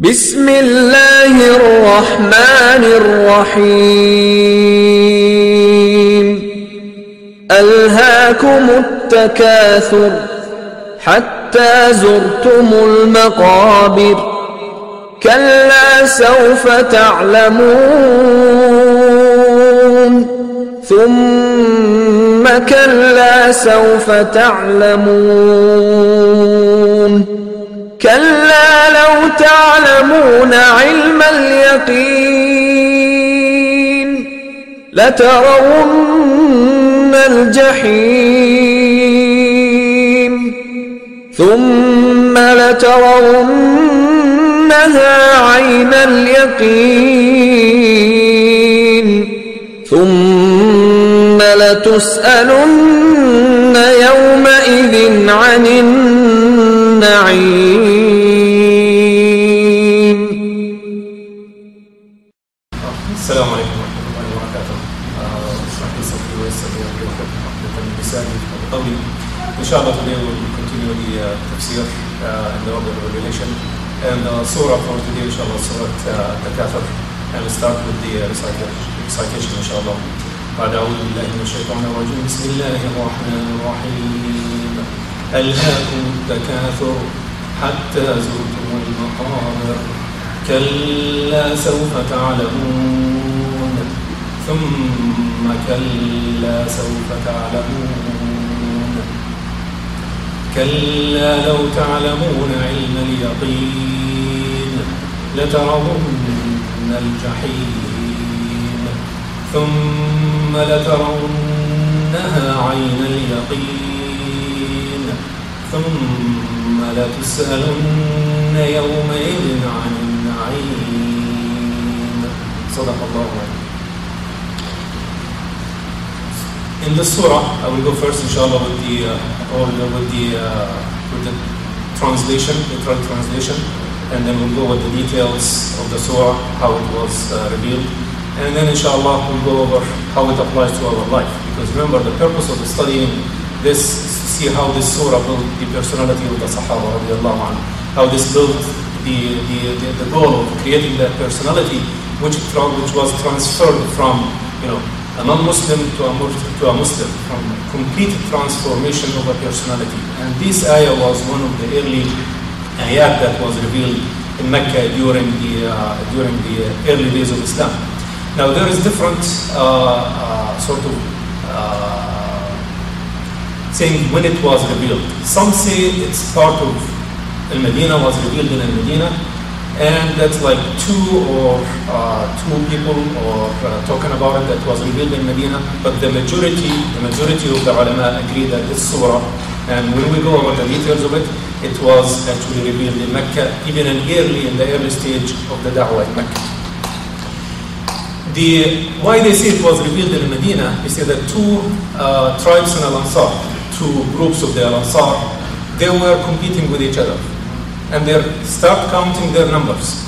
بسم الله الرحمن الرحيم. ألهاكم التكاثر حتى زرتم المقابر. كلا سوف تعلمون. ثم كلا سوف تعلمون. كلا لو تعلمون علم اليقين لترون الجحيم ثم لترونها عين اليقين ثم لتسألن يومئذ عن النعيم السلام عليكم ورحمة الله وبركاته. Uh, أشرح لي صدري ويسر لي أمري واحلل عقدة من لساني. إن شاء الله today we'll continue the uh, uh, in the order of revelation. And uh, surah for today, إن شاء الله, surah uh, Takathur. And we'll start with the uh, recitation إن شاء الله. بعد أعوذ بالله من الشيطان الرجيم بسم الله الرحمن الرحيم ألهاكم التكاثر حتى زرتم المقابر كلا سوف تعلمون ثم كلا سوف تعلمون. كلا لو تعلمون علم اليقين لترون الجحيم. ثم لترونها عين اليقين. ثم لتسألن يومئذ عن النعيم. صدق الله العظيم. In the surah, I will go first, inshallah, with the uh, with the uh, with the translation, literal translation, and then we'll go with the details of the surah, how it was uh, revealed, and then inshallah we'll go over how it applies to our life. Because remember, the purpose of the studying this see how this surah built the personality of the Sahaba, how this built the, the, the, the goal of creating that personality, which, which was transferred from, you know, a non-Muslim to a, to a Muslim, from complete transformation of a personality. And this ayah was one of the early ayat that was revealed in Mecca during the, uh, during the early days of Islam. Now there is different uh, uh, sort of uh, saying when it was revealed. Some say it's part of Al-Medina, was revealed in Al-Medina, and that's like two or uh, two people or uh, talking about it that was revealed in Medina, but the majority, the majority of the ulama agree that this surah, and when we go over the details of it, it was actually revealed in Mecca, even in early, in the early stage of the da'wah in Mecca. The, why they say it was revealed in Medina, say that two uh, tribes in Al-Ansar, two groups of the Al-Ansar, they were competing with each other. And they start counting their numbers.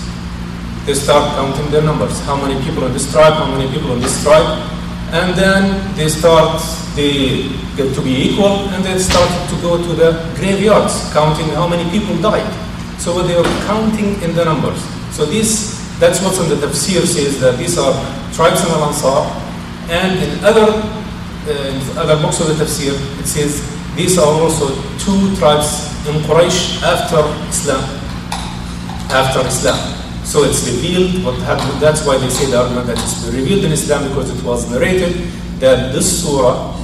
They start counting their numbers. How many people in this tribe, how many people in this tribe. And then they start, they get to be equal, and they start to go to the graveyards, counting how many people died. So they are counting in the numbers. So this, that's what's in the tafsir says that these are tribes in Al-Ansar, and in other, uh, in other books of the tafsir, it says these are also two tribes in Quraysh after Islam. after Islam. So it's revealed, what happened, that's why they say the argument that it's revealed in Islam because it was narrated that this surah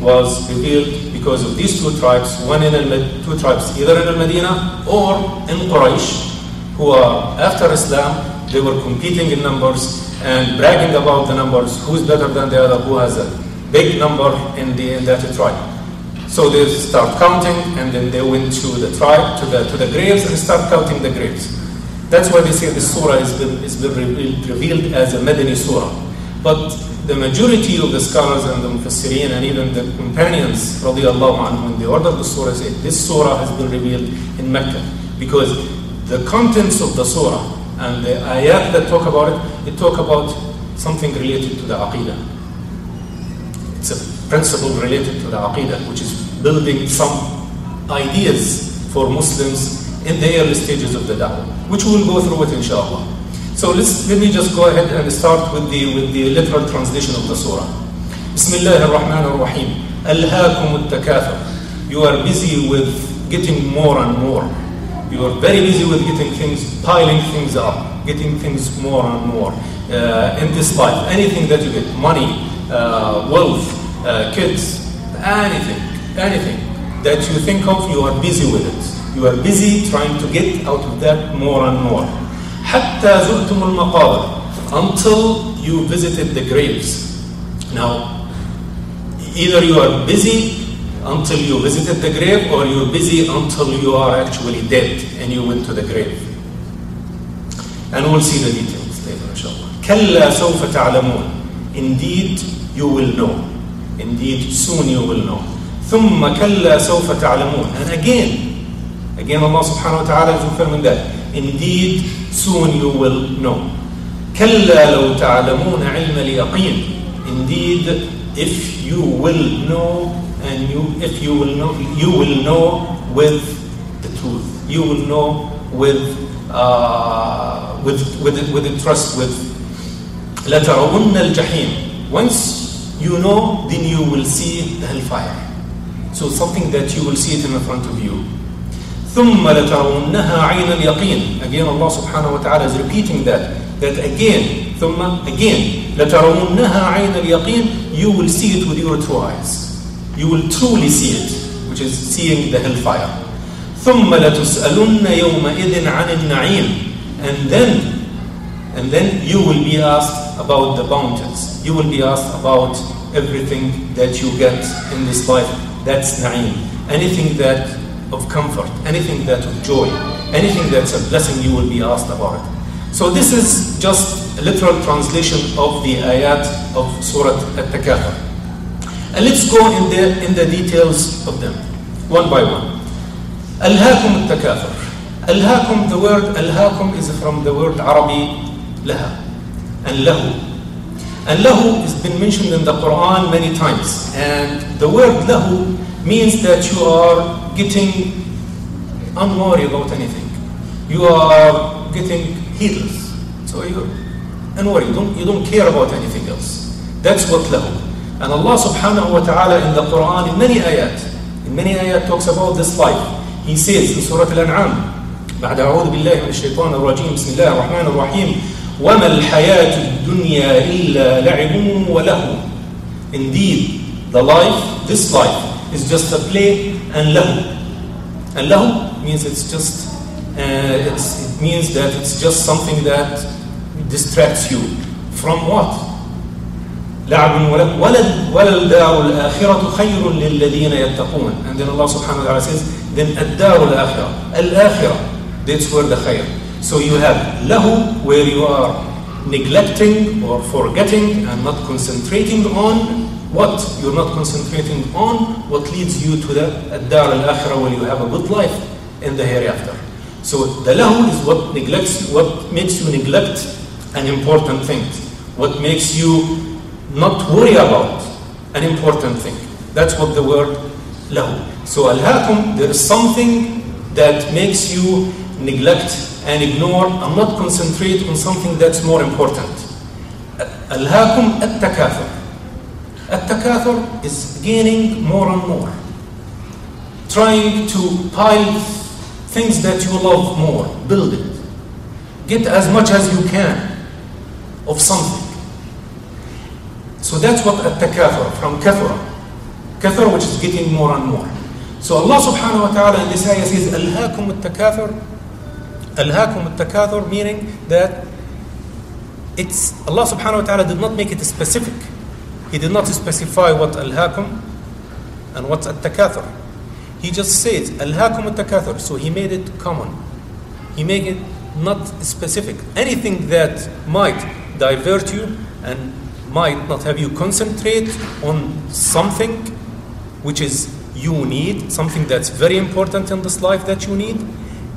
was revealed because of these two tribes, one in Al two tribes, either in Al-Medina or in Quraysh, who are after Islam, they were competing in numbers and bragging about the numbers, who's better than the other, who has a big number in, the, in that tribe. So they start counting, and then they went to the tribe, to the, to the graves, and start counting the graves. That's why they say the surah has been, has been revealed, as a Madani surah. But the majority of the scholars and the Mufassirin and even the companions, radiallahu anhu, when they ordered the surah, say this surah has been revealed in Mecca. Because the contents of the surah and the ayat that talk about it, it talk about something related to the aqidah. It's a principle related to the aqidah, which is building some ideas for Muslims in the early stages of the da'wah, which we will go through it inshallah. So let's, let me just go ahead and start with the, with the literal translation of the surah. Bismillah ar-Rahman ar-Rahim. Alhaakum al You are busy with getting more and more. You are very busy with getting things, piling things up, getting things more and more. Uh, in this life, anything that you get, money, uh, wealth, uh, kids, anything, anything that you think of, you are busy with it. You are busy trying to get out of that more and more. حتى زرتم المقابر until you visited the graves. Now, either you are busy until you visited the grave or you're busy until you are actually dead and you went to the grave. And we'll see the details later, inshallah. كلا سوف تعلمون. Indeed, you will know. Indeed, soon you will know. ثم كلا سوف تعلمون. And again, again Allah subhanahu wa ta'ala is confirming that. Indeed, soon you will know. كلا لو تعلمون علم اليقين. Indeed, if you will know and you, if you will know, you will know with the truth. You will know with, uh, with, with, with the trust, with لترون الجحيم. Once you know, then you will see the hellfire. So something that you will see it in front of you. ثم لترونها عين اليقين. Again, Allah subhanahu wa ta'ala is repeating that. That again, ثم again, لترونها عين اليقين. You will see it with your two eyes you will truly see it, which is seeing the hellfire. ثم لتسألن يومئذ عن النعيم and then and then you will be asked about the bounties. You will be asked about everything that you get in this life. that's na'im. Anything that of comfort, anything that of joy, anything that's a blessing, you will be asked about it. So this is just a literal translation of the ayat of Surah At-Takathur. And let's go in the, in the details of them, one by one. Alhaakum At-Takathur. Alhaakum, the word Alhaakum is from the word Arabic laha and lahu And lahu has been mentioned in the Quran many times. And the word lahu means that you are getting unworried about anything. You are getting heedless. So you're unworried. You don't, you don't care about anything else. That's what lahu. And Allah subhanahu wa ta'ala in the Quran, in many ayat, in many ayat talks about this life. He says in Surah Al-An'am, بعد أعوذ بالله من الشيطان الرجيم بسم الله الرحمن الرحيم وما الحياة الدنيا إلا لعب وله Indeed, the life, this life, is just a play and lahu. And lahu means it's just, uh, it's, it means that it's just something that distracts you. From what? لعب ولد وللدار الآخرة خير للذين يتقون and then Allah subhanahu wa ta'ala says then الدار الآخرة الآخرة that's where the خير So you have lahu where you are neglecting or forgetting and not concentrating on what you're not concentrating on, what leads you to the dar al-akhirah where you have a good life in the hereafter. So the lahu is what neglects, what makes you neglect an important thing, what makes you not worry about an important thing. That's what the word lahu. So alhaakum, there is something that makes you neglect and ignore and not concentrate on something that's more important. Alhaakum at-takathur. At-takathur is gaining more and more. Trying to pile things that you love more, build it. Get as much as you can of something. So that's what at-takathur, from kathura. Kathura, which is getting more and more. So Allah subhanahu wa ta'ala in this ayah says, Alhaakum at-takathur. Alhaakum at-takathur, meaning that it's, Allah subhanahu wa ta'ala did not make it specific. He did not specify what alhaakum and what's at-takathur. He just says, Alhaakum at-takathur. So he made it common. He made it not specific. Anything that might divert you and might not have you concentrate on something which is you need, something that's very important in this life that you need,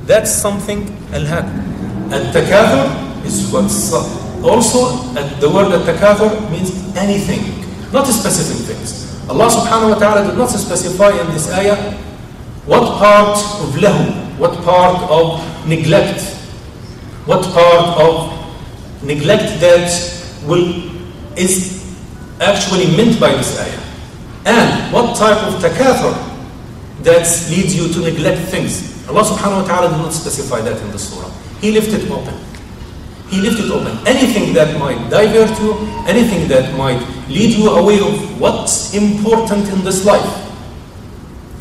that's something al-hakum. Al-takathur is what's also the word al-takathur means anything, not specific things. Allah subhanahu wa ta'ala did not specify in this ayah what part of lahu, what part of neglect, what part of neglect that will is actually meant by this ayah. And what type of takathur that leads you to neglect things. Allah subhanahu wa ta'ala did not specify that in the surah. He left it open. He left it open. Anything that might divert you, anything that might lead you away of what's important in this life,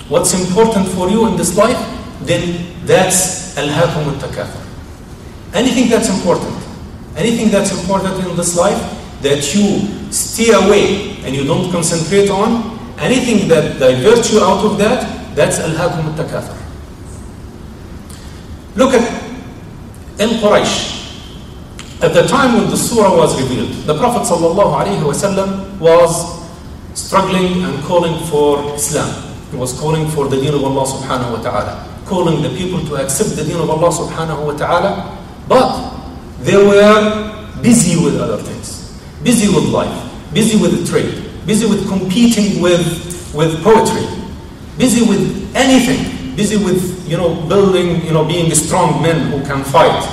what's important for you in this life, then that's al-hakum al-takathur. Anything that's important, anything that's important in this life that you stay away and you don't concentrate on, anything that diverts you out of that, that's al-hakum al-takathur. Look at in Quraysh. At the time when the surah was revealed, the Prophet ﷺ was struggling and calling for Islam. He was calling for the deen of Allah subhanahu wa ta'ala, calling the people to accept the deen of Allah subhanahu wa ta'ala, but they were busy with other things, busy with life, busy with trade, busy with competing with, with poetry, busy with anything, busy with you know building, you know, being strong men who can fight,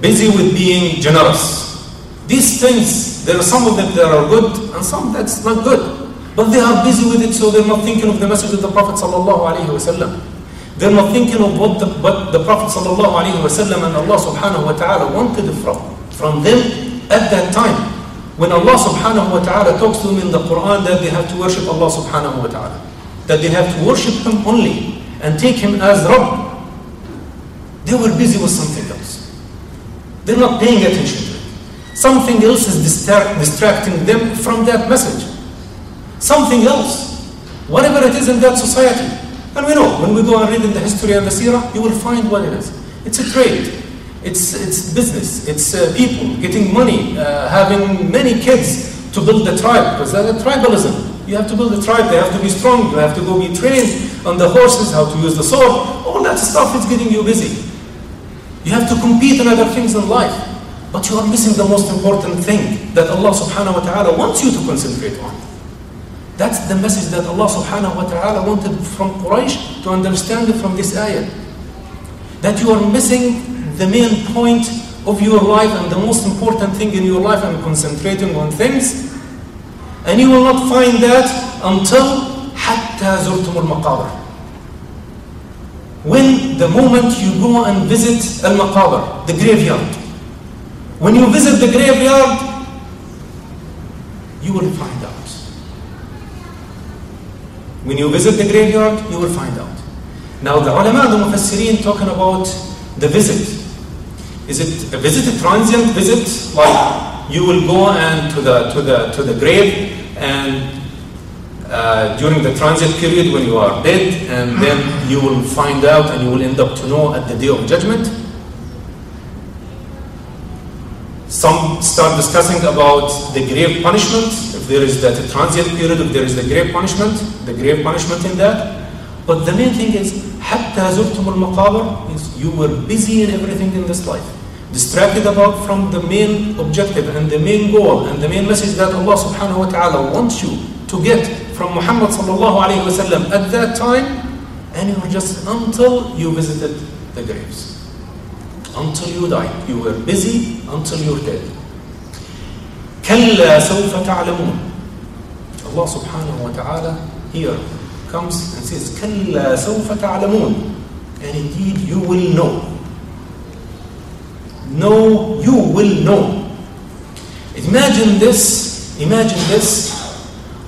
busy with being generous. These things, there are some of them that are good and some that's not good. But they are busy with it, so they're not thinking of the message of the Prophet sallallahu. They're not thinking of what the, what the Prophet sallallahu and Allah subhanahu wa ta'ala wanted from, from them at that time. When Allah subhanahu wa ta'ala talks to them in the Quran that they have to worship Allah subhanahu wa ta'ala. That they have to worship Him only and take Him as Rabb. They were busy with something else. They're not paying attention to it. Something else is distra- distracting them from that message. Something else. Whatever it is in that society. And we know, when we go and read in the history and the seerah, you will find what it is. It's a trade. It's, it's business. It's uh, people getting money, uh, having many kids to build the tribe, because that's tribalism. You have to build a tribe, they have to be strong, you have to go be trained on the horses, how to use the sword. All that stuff is getting you busy. You have to compete in other things in life. But you are missing the most important thing that Allah subhanahu wa ta'ala wants you to concentrate on. That's the message that Allah subhanahu wa ta'ala wanted from Quraysh to understand from this ayah. That you are missing the main point of your life and the most important thing in your life and concentrating on things. And you will not find that until حتى زرتم المقابر. When the moment you go and visit al-maqabir, the graveyard. When you visit the graveyard, you will find out. When you visit the graveyard, you will find out. Now the ulama, the mufassirin talking about the visit. Is it a visit, a transient visit? Like you will go and to the to the to the grave and uh, during the transit period when you are dead, and then you will find out and you will end up to know at the day of judgment. Some start discussing about the grave punishment, if there is that transient period, if there is the grave punishment, the grave punishment in that. But the main thing is, حتى زرتم المقابر is you were busy in everything in this life, distracted about from the main objective and the main goal and the main message that Allah subhanahu wa ta'ala wants you to get from Muhammad sallallahu alayhi wa sallam at that time, and you were just until you visited the graves. Until you died. You were busy until you're dead. كلا سوف تعلمون. Allah subhanahu wa ta'ala here comes and says, كلا سوف تعلمون. And indeed you will know. know, you will know. Imagine this, imagine this,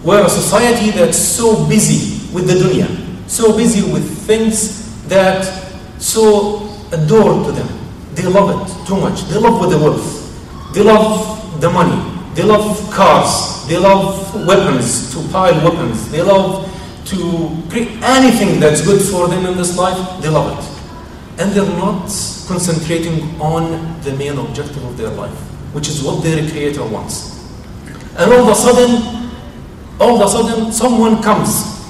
where a society that's so busy with the dunya, so busy with things that so adore to them. They love it too much. They love the wealth. They love the money. They love cars. They love weapons, to pile weapons. They love to create anything that's good for them in this life. They love it. And they're not concentrating on the main objective of their life, which is what their creator wants. And all of a sudden, all of a sudden, someone comes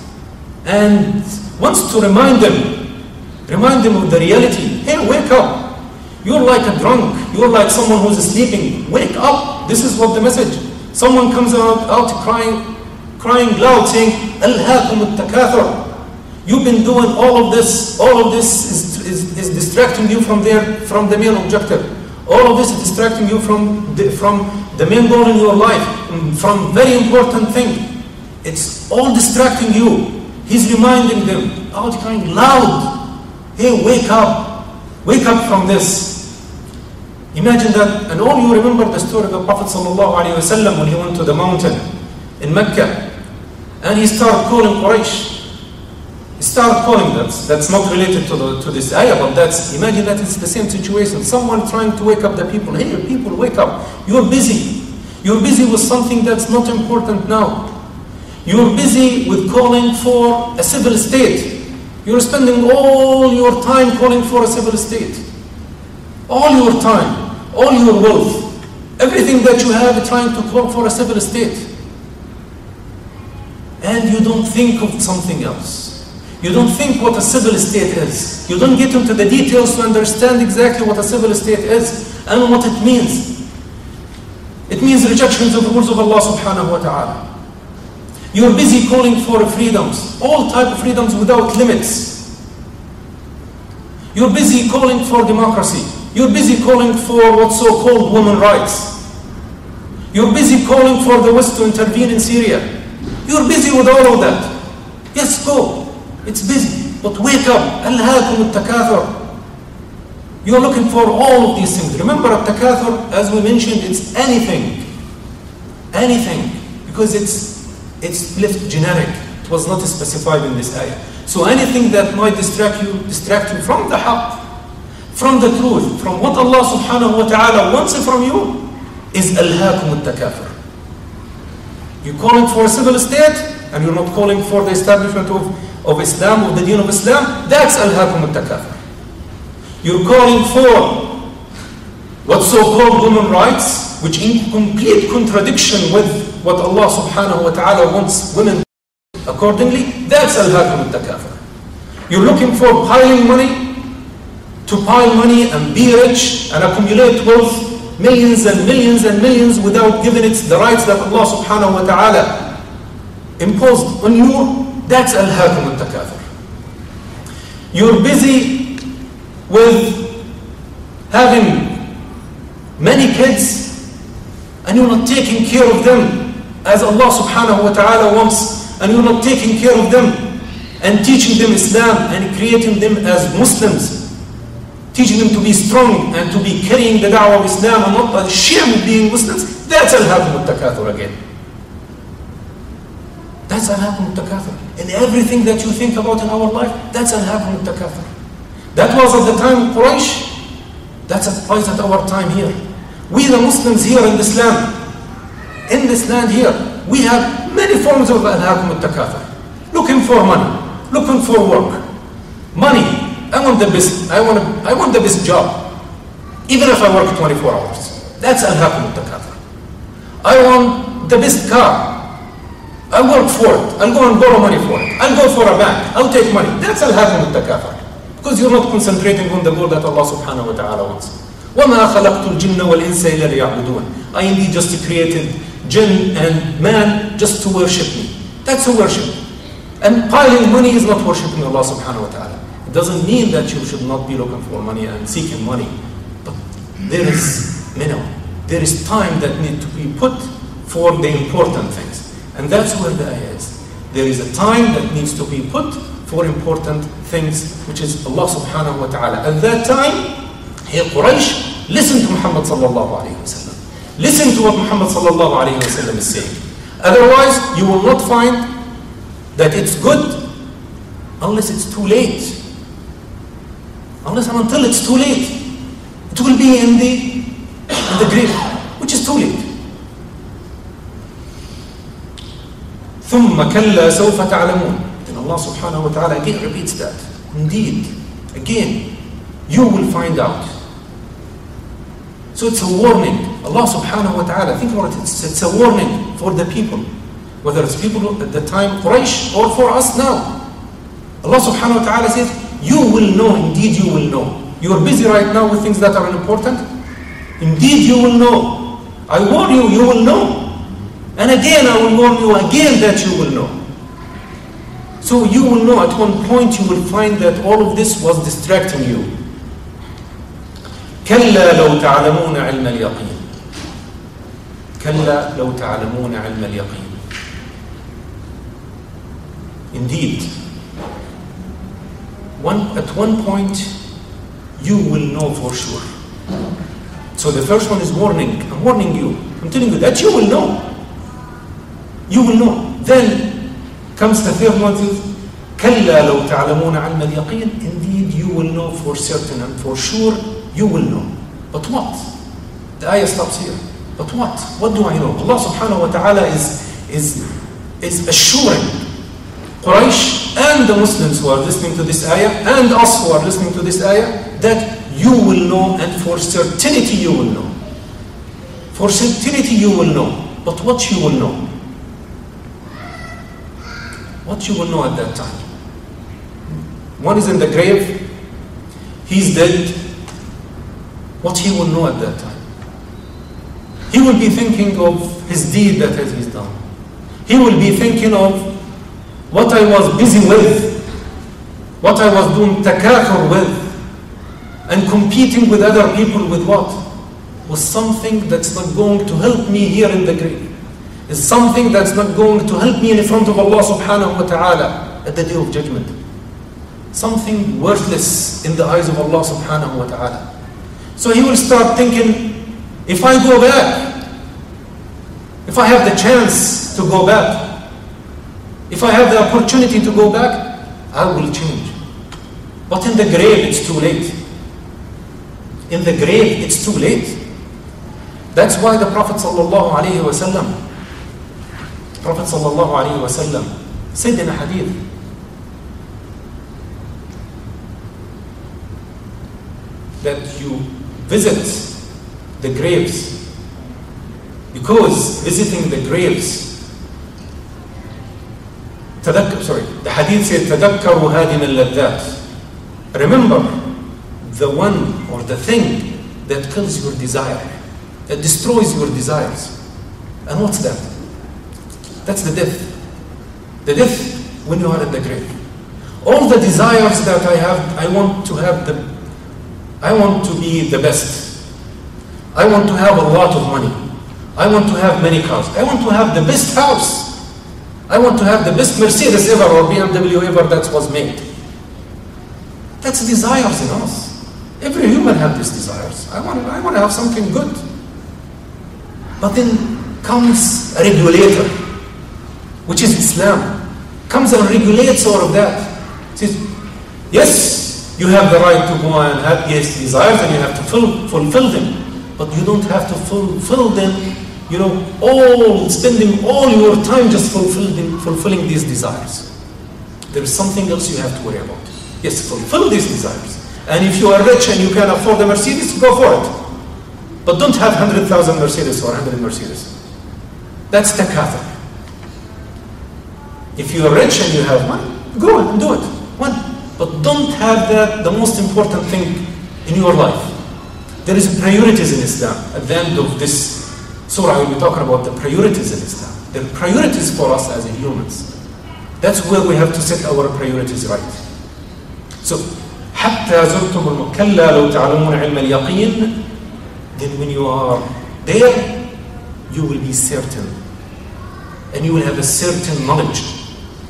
and wants to remind them, remind them of the reality. Hey, wake up. You're like a drunk. You're like someone who's sleeping. Wake up. This is what the message. Someone comes out, out crying, crying loud, saying, "Alhaakum takathur You've been doing all of this. All of this is, is, is distracting you from there, from the main objective. All of this is distracting you from the, from the main goal in your life, mm, from very important thing. It's all distracting you. He's reminding them, out crying loud, hey, wake up, wake up from this. Imagine that, and all you remember the story of the Prophet when he went to the mountain in Mecca, and he started calling Quraysh. He started calling that. That's not related to, the, to this ayah, but that's, imagine that it's the same situation. Someone trying to wake up the people. Hey, people, wake up. You're busy. You're busy with something that's not important now. You're busy with calling for a civil state. You're spending all your time calling for a civil state. All your time, all your wealth, everything that you have trying to call for a civil state. And you don't think of something else. You don't think what a civil state is. You don't get into the details to understand exactly what a civil state is and what it means. It means rejection of the rules of Allah subhanahu wa ta'ala. You're busy calling for freedoms, all type of freedoms without limits. You're busy calling for democracy. You're busy calling for what's so-called women rights. You're busy calling for the West to intervene in Syria. You're busy with all of that. Yes, go. It's busy. But wake up. ألهاكم التكاثر. You're looking for all of these things. Remember, التكاثر, as we mentioned, it's anything. Anything. Because it's, it's left generic. It was not specified in this ayah. So anything that might distract you, distract you from the haqq, from the truth, from what Allah subhanahu wa ta'ala wants from you, is alhaakum al-takathur. You're calling for a civil state, and you're not calling for the establishment of of Islam, of the deen of Islam, that's alhaakum al-takathur. You're calling for what's so-called human rights, which in complete contradiction with what Allah subhanahu wa ta'ala wants women accordingly, that's al-hakum al-takathur. You're looking for piling money, to pile money and be rich and accumulate wealth, millions and millions and millions without giving it the rights that Allah subhanahu wa ta'ala imposed on you, that's al-hakum al-takathur. You're busy with having many kids and you're not taking care of them as Allah subhanahu wa ta'ala wants and you're not taking care of them and teaching them Islam and creating them as Muslims teaching them to be strong and to be carrying the da'wah of Islam and not ashamed of being Muslims that's al-hakum al-takathur again that's al-takathur in everything that you think about in our life that's al-takathur that was at the time Quraysh that's applies at our time here we the Muslims here in this land, in this land here, we have many forms of al-takathur. Looking for money, looking for work. Money, I want the best, I want, I want the best job. Even if I work 24 hours. That's al-takathur. I want the best car. I work for it. I'm going to borrow money for it. I'll go for a bank. I'll take money. That's al-hazm with takathur. Because you're not concentrating on the goal that Allah subhanahu wa ta'ala wants. وَمَا خَلَقْتُ الْجِنَّ وَالْإِنسَ إِلَّا لِيَعْبُدُونَ I indeed just created jinn and man just to worship me. That's a worship. And piling money is not worshiping Allah subhanahu wa ta'ala. It doesn't mean that you should not be looking for money and seeking money. But there is minimum. You know, there is time that need to be put for the important things. And that's where the ayah is. There is a time that needs to be put for important things, which is Allah subhanahu wa ta'ala. At that time, here Quraysh, Listen to Muhammad sallallahu alayhi wa sallam. Listen to what Muhammad sallallahu alayhi wa sallam is saying. Otherwise, you will not find that it's good unless it's too late. Unless and until it's too late. It will be in the, in the grave, which is too late. ثم كلا سوف تعلمون Then Allah subhanahu wa ta'ala again repeats that. Indeed, again, you will find out. So it's a warning. Allah subhanahu wa ta'ala, think about it, it's, it's a warning for the people. Whether it's people at the time, Quraysh, or for us now. Allah subhanahu wa ta'ala says, you will know, indeed you will know. You are busy right now with things that are important. Indeed you will know. I warn you, you will know. And again, I will warn you again that you will know. So you will know at one point you will find that all of this was distracting you. كلا لو تعلمون علم اليقين كلا لو تعلمون علم اليقين Indeed, one, at one point you will know for sure. So the first one is warning. I'm warning you. I'm telling you that you will know. You will know. Then comes the third one is كلا لو تعلمون علم اليقين Indeed you will know for certain and for sure you will know. But what? The ayah stops here. But what? What do I know? Allah subhanahu wa ta'ala is, is, is assuring Quraysh and the Muslims who are listening to this ayah and us who are listening to this ayah that you will know and for certainty you will know. For certainty you will know. But what you will know? What you will know at that time? One is in the grave, he's dead. What he will know at that time? He will be thinking of his deed that he's done. He will be thinking of what I was busy with, what I was doing takathur with, and competing with other people with what? With something that's not going to help me here in the grave. Is something that's not going to help me in front of Allah subhanahu wa ta'ala at the day of judgment. Something worthless in the eyes of Allah subhanahu wa ta'ala. So he will start thinking, if I go back, if I have the chance to go back, if I have the opportunity to go back, I will change. But in the grave, it's too late. In the grave, it's too late. That's why the Prophet wasallam, Prophet sallallahu alaihi wasallam said in a hadith, that you visit the graves because visiting the graves تذكر sorry the hadith said تذكروا هادم اللذات remember the one or the thing that kills your desire that destroys your desires and what's that That's the death the death when you are in the grave all the desires that I have I want to have the I want to be the best I want to have a lot of money I want to have many cars I want to have the best house I want to have the best Mercedes ever or BMW ever that was made. That's desires in us. Every human has these desires. I want, I want to have something good. But then comes a regulator, which is Islam. Comes and regulates all of that. Says, yes, you have the right to go and have yes desires and you have to fill, fulfill them. But you don't have to fulfill them you know, all spending all your time just fulfilling, fulfilling these desires. There is something else you have to worry about. Yes, fulfill these desires. And if you are rich and you can afford a Mercedes, go for it. But don't have 100,000 Mercedes or 100 Mercedes. That's takathur. If you are rich and you have money, go and do it. One. But don't have that the most important thing in your life. There is priorities in Islam. At the end of this surah, I will be talking about the priorities in Islam. The priorities for us as humans. That's where we have to set our priorities right. So, حتى زرتم الم... كلا لو تعلمون علم اليقين then when you are there you will be certain and you will have a certain knowledge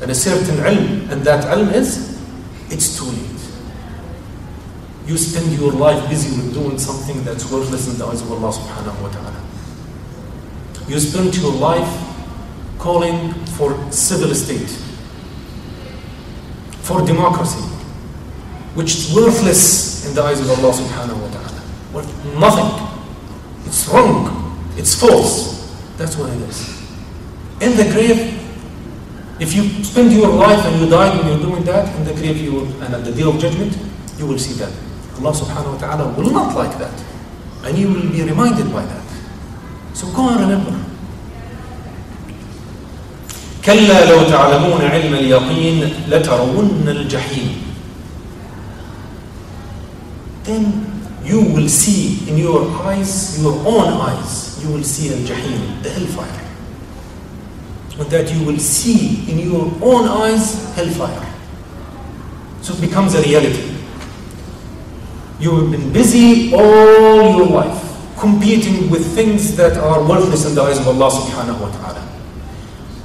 and a certain ilm and that ilm is it's too late you spend your life busy with doing something that's worthless in the eyes of Allah subhanahu wa ta'ala. You spend your life calling for civil state, for democracy, which is worthless in the eyes of Allah subhanahu wa ta'ala. Worth nothing. It's wrong. It's false. That's what it is. In the grave, if you spend your life and you die when you're doing that, in the grave you will, and at the day of judgment, you will see that. Allah subhanahu wa ta'ala will not like that. And you will be reminded by that. So go and remember. كلا لو تعلمون علم اليقين لترون الجحيم then you will see in your eyes, your own eyes, you will see al-jahim, the hellfire. That you will see in your own eyes hellfire. So it becomes a reality. You have been busy all your life competing with things that are worthless in the eyes of Allah subhanahu wa ta'ala.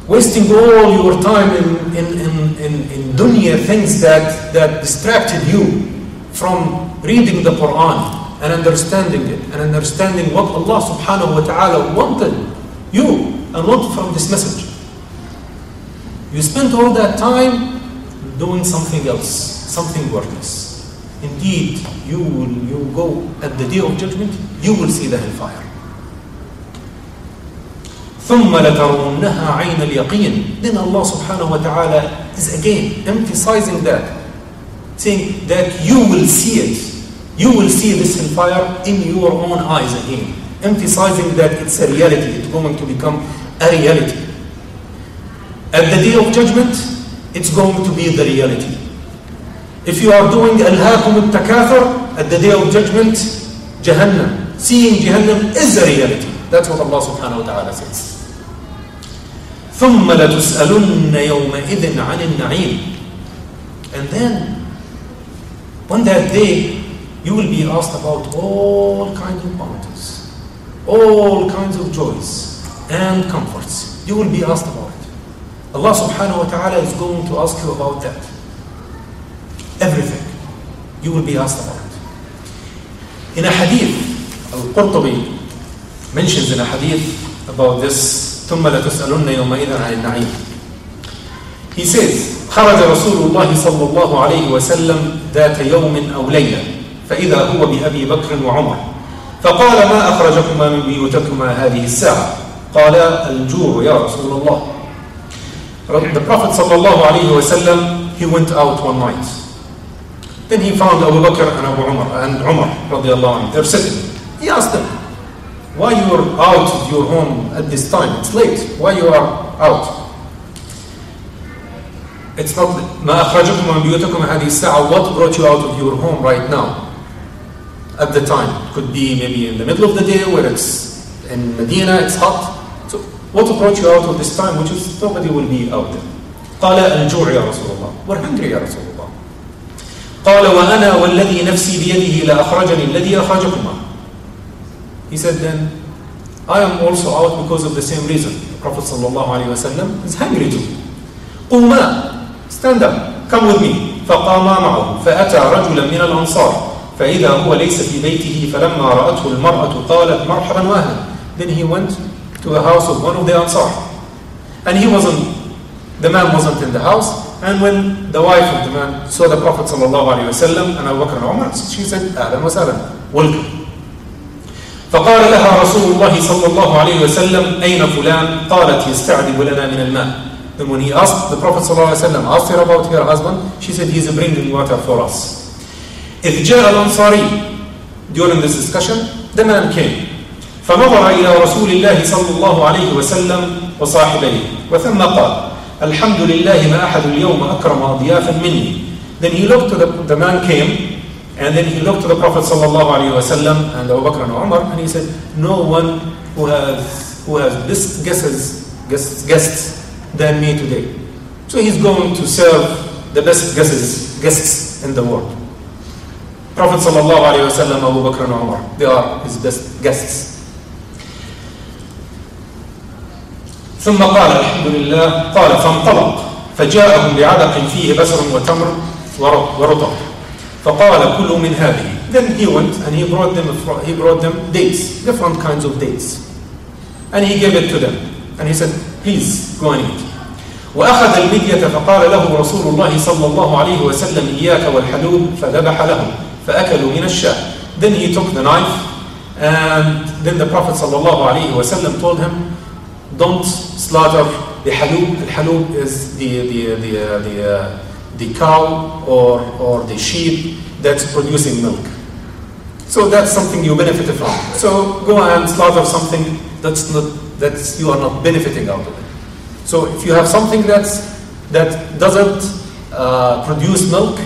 Wasting all your time in, in, in, in, in dunya things that, that distracted you from reading the Quran and understanding it and understanding what Allah subhanahu wa ta'ala wanted you and wanted from this message. You spent all that time doing something else, something worthless. Indeed, you will you go at the day of judgment, you will see the hellfire. ثم لترونها عين اليقين then Allah subhanahu wa ta'ala is again emphasizing that saying that you will see it you will see this hellfire in your own eyes again emphasizing that it's a reality it's going to become a reality at the day of judgment it's going to be the reality if you are doing alhaakum al-takathur at the day of judgment jahannam seeing jahannam is a reality that's what Allah subhanahu wa ta'ala says ثم لتسألن يومئذ عن النعيم and then on that day you will be asked about all kinds of bounties all kinds of joys and comforts you will be asked about it Allah subhanahu wa ta'ala is going to ask you about that everything you will be asked about it in a hadith Al-Qurtubi mentions in a hadith about this ثم لتسألن يومئذ عن النعيم He says خرج رسول الله صلى الله عليه وسلم ذات يوم أو ليلة فإذا هو بأبي بكر وعمر فقال ما أخرجكما من بيوتكما هذه الساعة قال الجوع يا رسول الله The Prophet صلى الله عليه وسلم he went out one night Then he found Abu Bakr and Abu Umar and Umar رضي الله عنه they're sitting He asked them why you are out of your home at this time it's late why you are out it's not ما أخرجكم من بيوتكم هذه الساعة what brought you out of your home right now at the time could be maybe in the middle of the day where it's in Medina it's hot What brought you out of this time? Which is nobody will be out قال الجوع يا رسول الله. We're hungry يا رسول الله. قال وأنا والذي نفسي بيده لا أخرجني الذي أخرجكما. He said then I am also out because of the same reason. The Prophet صلى الله عليه وسلم is hungry too. قوما stand up. Come with me. فقاما معه فأتى رجلا من الأنصار. فإذا هو ليس في بيته فلما رأته المرأة قالت مرحبا وأهلا. Then he went to the house of one of the Ansar and he wasn't the man wasn't in the house and when the wife of the man saw the Prophet ﷺ and Abu Bakr and Umar she said أهلا وسهلا welcome فقال لها رسول الله صلى الله عليه وسلم أين فلان قالت يستعذب لنا من الماء Then when he asked the Prophet صلى الله عليه وسلم asked her about her husband she said he's bringing water for us إذ جاء الأنصاري during this discussion the man came فنظر إلى رسول الله صلى الله عليه وسلم وصاحبيه وثم قال الحمد لله ما أحد اليوم أكرم أضيافا مني Then he looked to the, the man came And then he looked to the Prophet sallallahu alaihi wasallam and Abu Bakr and Umar, and he said, "No one who has who has this guesses guests, guests than me today." So he's going to serve the best guests guests in the world. Prophet sallallahu alaihi wasallam, Abu Bakr and Umar, they are his best guests. ثم قال الحمد لله قال فانطلق فجاءهم بعلق فيه بسر وتمر ورطب فقال كلوا من هذه then he went and he brought them he brought them dates different kinds of dates and he gave it to them and he said please go and eat وأخذ المدية فقال له رسول الله صلى الله عليه وسلم إياك والحلوب فذبح لهم فأكلوا من الشاة then he took the knife and then the Prophet صلى الله عليه وسلم told him don't slaughter the halub the halub is the the the uh, the, uh, the cow or or the sheep that's producing milk so that's something you benefit from so go and slaughter something that's not that's you are not benefiting out of it so if you have something that's that doesn't uh, produce milk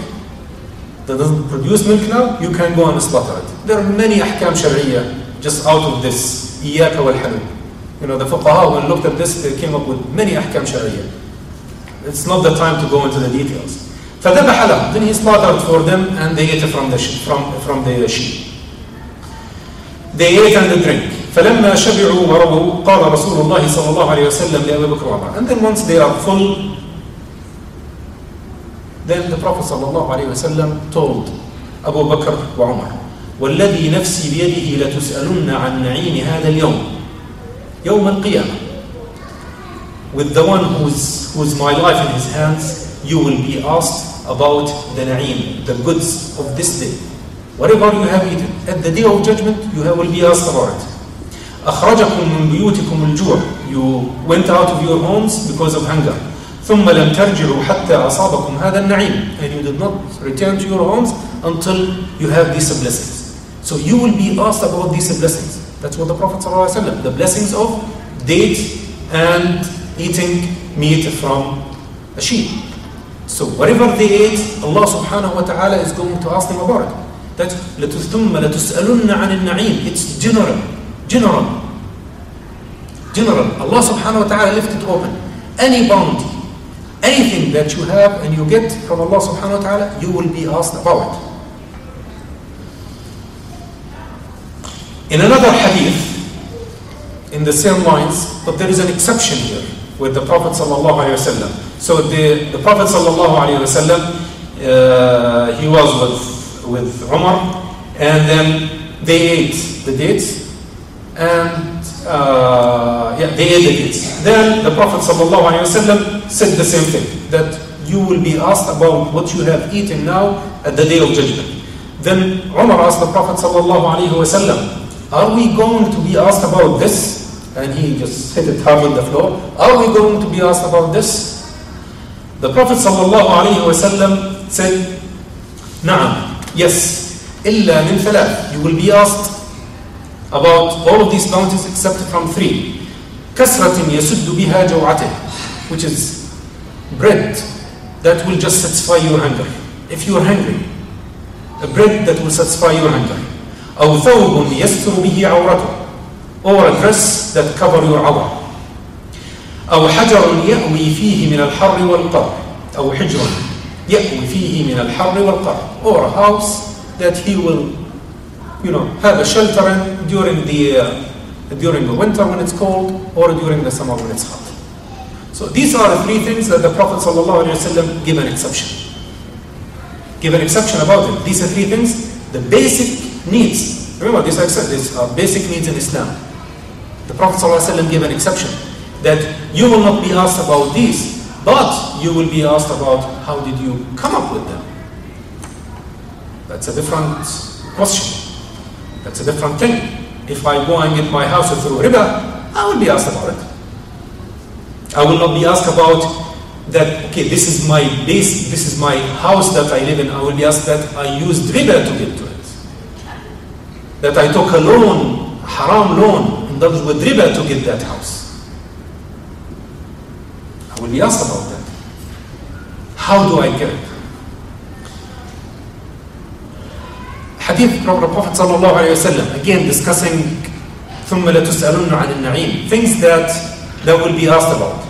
that doesn't produce milk now you can go and slaughter it there are many ahkam sharia just out of this إياك والحلوب you know, the fuqaha, when looked at this, they came up with many ahkam sharia. It's not the time to go into the details. فذبح لهم. Then he slaughtered for them and they ate from the. From, from the sheep. They ate and they drank. فلما شبعوا وربوا قال رسول الله صلى الله عليه وسلم لأبي بكر وعمر. And then once they are full, then the Prophet صلى الله عليه وسلم told أبو بكر وعمر والذي نفسي بيده لتسألن عن نعيم هذا اليوم يوم القيامة with the one who's, who's my life in his hands you will be asked about the na'im the goods of this day whatever you have eaten at the day of judgment you have, will be asked about it أخرجكم من بيوتكم الجوع you went out of your homes because of hunger ثم لم ترجعوا حتى أصابكم هذا النعيم and you did not return to your homes until you have these blessings so you will be asked about these blessings that's what the Prophet ﷺ, the blessings of date and eating meat from a sheep. So whatever they ate, Allah subhanahu wa ta'ala is going to ask them about it. That لَتُثُمَّ لَتُسْأَلُنَّ عَنِ النَّعِيمِ It's general. General. General. Allah subhanahu wa ta'ala left it open. Any bounty, anything that you have and you get from Allah subhanahu wa ta'ala, you will be asked about it. In another hadith, in the same lines, but there is an exception here with the Prophet wasallam. So the, the Prophet wasallam, uh, he was with with Umar, and then they ate the dates, and uh, yeah, they ate the dates. Then the Prophet wasallam said the same thing that you will be asked about what you have eaten now at the day of judgment. Then Umar asked the Prophet wasallam, are we going to be asked about this? And he just hit it hard on the floor. Are we going to be asked about this? The Prophet ﷺ said, نعم, yes, إلا من ثلاث. You will be asked about all of these bounties except from three. كسرة يسد بها جوعته, which is bread that will just satisfy your hunger. If you are hungry, a bread that will satisfy your hunger. أو ثوب يستر به عورته or a dress that cover your عورة أو حجر يأوي فيه من الحر والقر أو حجر يأوي فيه من الحر والقر or a house that he will you know have a shelter in during the uh, during the winter when it's cold or during the summer when it's hot so these are the three things that the Prophet ﷺ gave an exception give an exception about it these are three things the basic needs. Remember, these are, these are uh, basic needs in Islam. The Prophet ﷺ gave an exception that you will not be asked about these, but you will be asked about how did you come up with them. That's a different question. That's a different thing. If I go and get my house through riba, I will be asked about it. I will not be asked about that, okay, this is my base, this is my house that I live in. I will be asked that I used riba to get to that I took a loan, a haram loan, was with riba to get that house. I will be asked about that. How do I get it? Hadith from the Prophet sallallahu alayhi wasallam, again discussing ثم لتسألن عن النعيم, things that that will be asked about.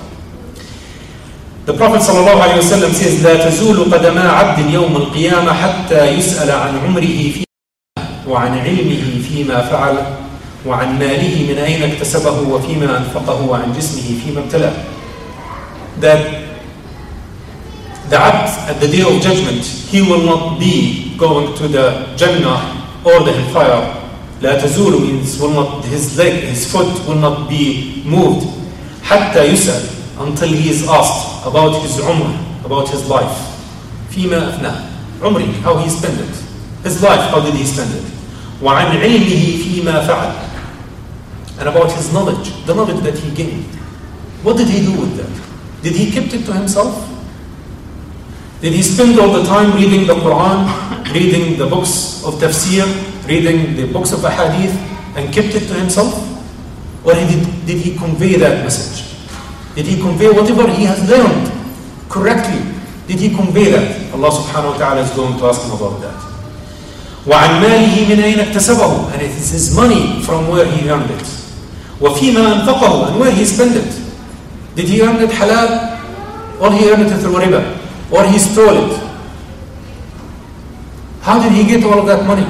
The Prophet sallallahu alayhi wasallam says لا تزول قدما عبد يوم القيامة حتى يسأل عن عمره في وعن علمه فيما فعل وعن ماله من أين اكتسبه وفيما أنفقه وعن جسمه فيما ابتلاه that the abd at the day of judgment he will not be going to the Jannah or the hellfire. لا تزول means will not, his leg, his foot will not be moved. حتى يسأل until he is asked about his umrah, about his life. فيما أفناه. عمري, how he spent it. His life, how did he spend it. وعن علمه فيما فعل. And about his knowledge, the knowledge that he gained. What did he do with that? Did he keep it to himself? Did he spend all the time reading the Quran, reading the books of tafsir, reading the books of hadith, and kept it to himself? Or did, did he convey that message? Did he convey whatever he has learned correctly? Did he convey that? Allah subhanahu wa ta'ala is going to ask him about that. وعن ماله من أين اكتسبه and it is his money from where he earned it وفيما أنفقه and where he spent it did he earn it halal or he earned it through riba or he stole it how did he get all of that money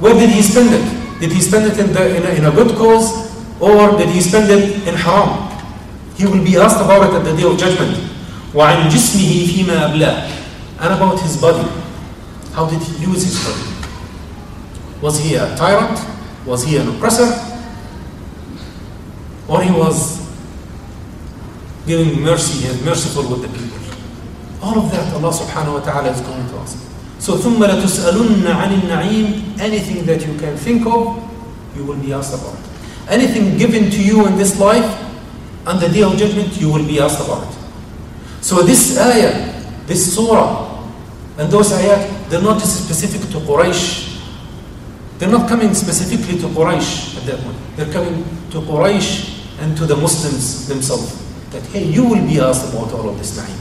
where did he spend it did he spend it in, the, in, a, in a good cause or did he spend it in haram he will be asked about it at the day of judgment وعن جسمه فيما أبلاه and about his body how did he use his body was he a tyrant? Was he an oppressor? Or he was giving mercy, he is merciful with the people. All of that Allah subhanahu wa ta'ala is going to ask. So ثُمَّ لَتُسْأَلُنَّ عَنِ النَّعِيمِ Anything that you can think of, you will be asked about. Anything given to you in this life, on the day of judgment, you will be asked about it. So this ayah, this surah, and those ayat, they're not specific to Quraysh they're not coming specifically to Quraysh at that point. They're coming to Quraysh and to the Muslims themselves. That, hey, you will be asked about all of this na'im.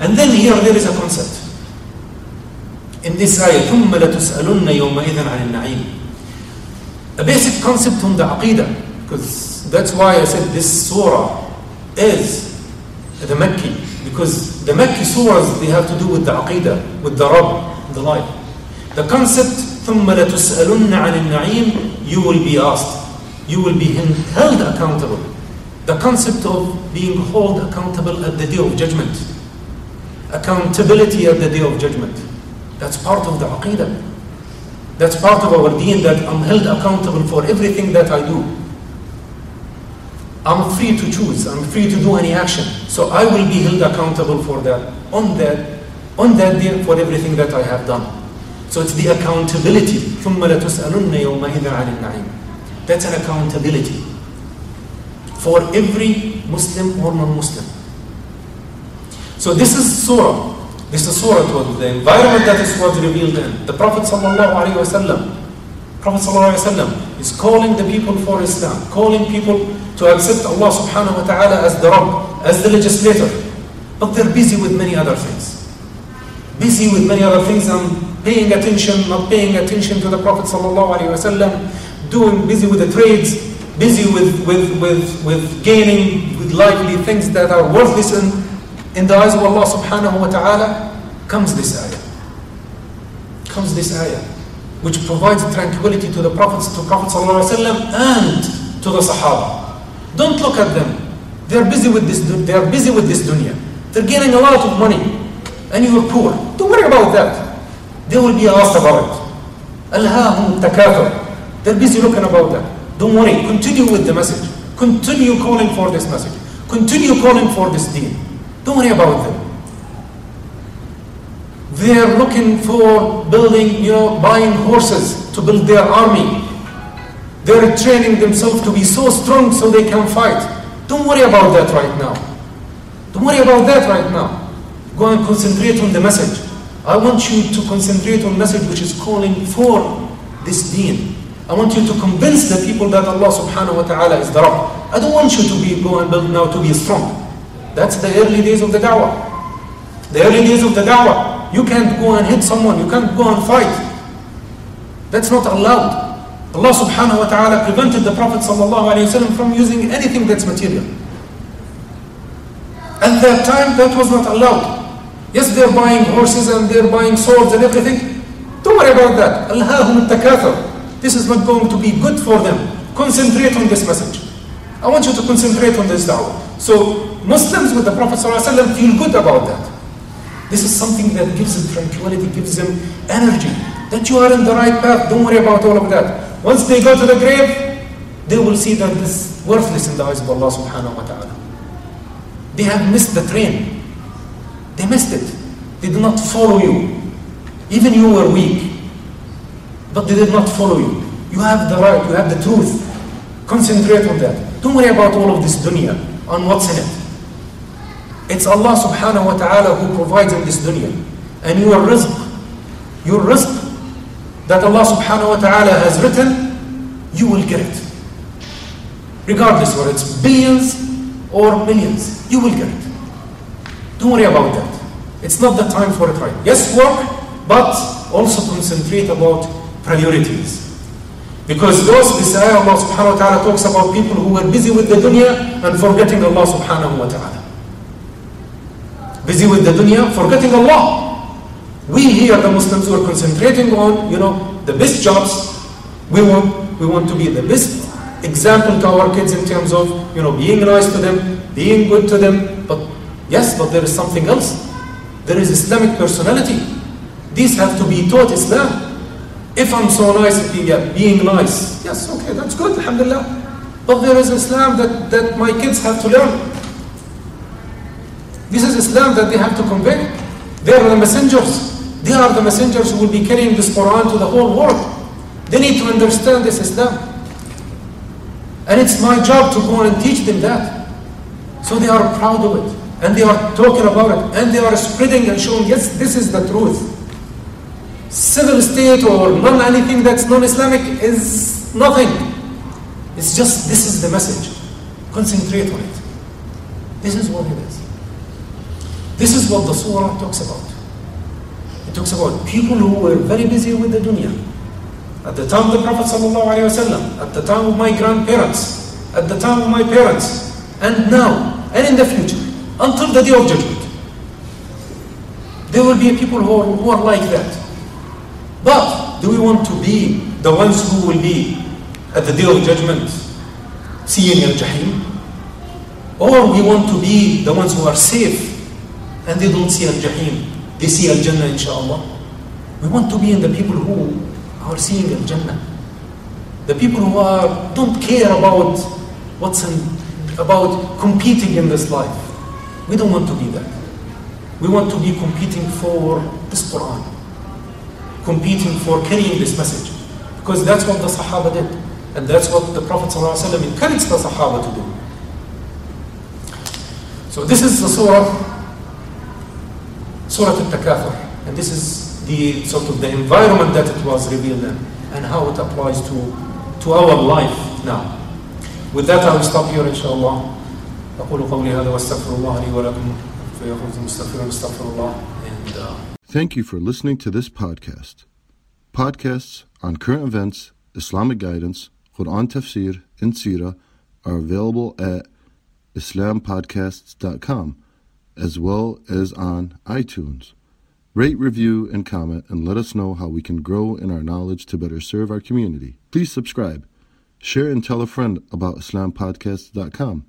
And then here there is a concept. In this ayah, ثُمَّ لَتُسْأَلُنَّ يَوْمَئِذًا عَنِ النَّعِيمِ A basic concept on the aqidah. Because that's why I said this surah is the Makki. Because the Makki surahs, they have to do with the aqidah, with the Rabb, the life. The concept ثم لتسألن عن النعيم you will be asked you will be held accountable the concept of being held accountable at the day of judgment accountability at the day of judgment that's part of the aqidah that's part of our deen that I'm held accountable for everything that I do I'm free to choose I'm free to do any action so I will be held accountable for that on that on that day for everything that I have done so it's the accountability. ثُمَّ لَتُسْأَلُنَّ يَوْمَئِذٍ عَنِ النَّعِيمِ That's an accountability for every Muslim or non-Muslim. So this is surah. This is surah to the environment that is was revealed in. The Prophet sallallahu alaihi wasallam, Prophet sallallahu alaihi wasallam is calling the people for Islam, calling people to accept Allah subhanahu wa ta'ala as the Rabb, as the legislator. But they're busy with many other things. Busy with many other things and paying attention, not paying attention to the Prophet wasallam, doing busy with the trades, busy with, with, with, with gaining with lively things that are worthless in, in the eyes of Allah subhanahu wa ta'ala, comes this ayah. Comes this ayah, which provides tranquility to the Prophets, to Prophet wasallam and to the Sahaba. Don't look at them. They're busy with this, they're busy with this dunya. They're gaining a lot of money and you're poor. Don't worry about that. They will be asked about it. Alhahum takathur. They're busy looking about that. Don't worry, continue with the message. Continue calling for this message. Continue calling for this thing. Don't worry about them. They're looking for building, you know, buying horses to build their army. They're training themselves to be so strong so they can fight. Don't worry about that right now. Don't worry about that right now. Go and concentrate on the message. I want you to concentrate on message which is calling for this deen. I want you to convince the people that Allah subhanahu wa ta'ala is the Rabb. I don't want you to be go and build now to be strong. That's the early days of the da'wah. The early days of the da'wah. You can't go and hit someone, you can't go and fight. That's not allowed. Allah subhanahu wa ta'ala prevented the Prophet sallallahu alayhi wa from using anything that's material. At that time, that was not allowed. Yes, they're buying horses and they're buying swords and everything. Don't worry about that. Alhahum takathur. This is not going to be good for them. Concentrate on this message. I want you to concentrate on this da'wah. So Muslims with the Prophet feel good about that. This is something that gives them tranquility, gives them energy. That you are in the right path. Don't worry about all of that. Once they go to the grave, they will see that this worthless in the eyes of Allah subhanahu wa ta'ala. They have missed the train. They missed it. They did not follow you. Even you were weak. But they did not follow you. You have the right, you have the truth. Concentrate on that. Don't worry about all of this dunya, on what's in it. It's Allah subhanahu wa ta'ala who provides in this dunya. And your rizq, your rizq that Allah subhanahu wa ta'ala has written, you will get it. Regardless whether it's billions or millions, you will get it. Don't worry about that. It's not the time for it right. Yes, work, but also concentrate about priorities. Because those, this ayah Allah subhanahu wa ta'ala talks about people who were busy with the dunya and forgetting Allah subhanahu wa ta'ala. Busy with the dunya, forgetting Allah. We here, the Muslims, who are concentrating on, you know, the best jobs. We want, we want to be the best example to our kids in terms of, you know, being nice to them, being good to them. Yes, but there is something else. There is Islamic personality. These have to be taught Islam. If I'm so nice being nice, yes, okay, that's good, alhamdulillah. But there is Islam that, that my kids have to learn. This is Islam that they have to convey. They are the messengers. They are the messengers who will be carrying this Quran to the whole world. They need to understand this Islam. And it's my job to go and teach them that. So they are proud of it. And they are talking about it. And they are spreading and showing, yes, this is the truth. Civil state or non anything that's non Islamic is nothing. It's just, this is the message. Concentrate on it. This is what it is. This is what the surah talks about. It talks about people who were very busy with the dunya. At the time of the Prophet ﷺ, at the time of my grandparents, at the time of my parents, and now, and in the future, until the day of judgment. There will be people who are, who are like that. But do we want to be the ones who will be at the day of judgment seeing al jahim? Or we want to be the ones who are safe and they don't see al jahim, they see al jannah inshaAllah. We want to be in the people who are seeing al jannah. The people who are don't care about what's in, about competing in this life. We don't want to be that. We want to be competing for this Quran, competing for carrying this message. Because that's what the Sahaba did. And that's what the Prophet ﷺ encouraged the Sahaba to do. So this is the surah, Surah Al-Takathur. And this is the sort of the environment that it was revealed in and how it applies to, to our life now. With that I will stop here inshallah. أقول قولي هذا واستغفر الله لي ولكم فيخرج المستغفرون استغفر الله and uh, Thank you for listening to this podcast. Podcasts on current events, Islamic guidance, Quran tafsir, and Sirah are available at islampodcasts.com as well as on iTunes. Rate, review, and comment and let us know how we can grow in our knowledge to better serve our community. Please subscribe, share, and tell a friend about islampodcasts.com.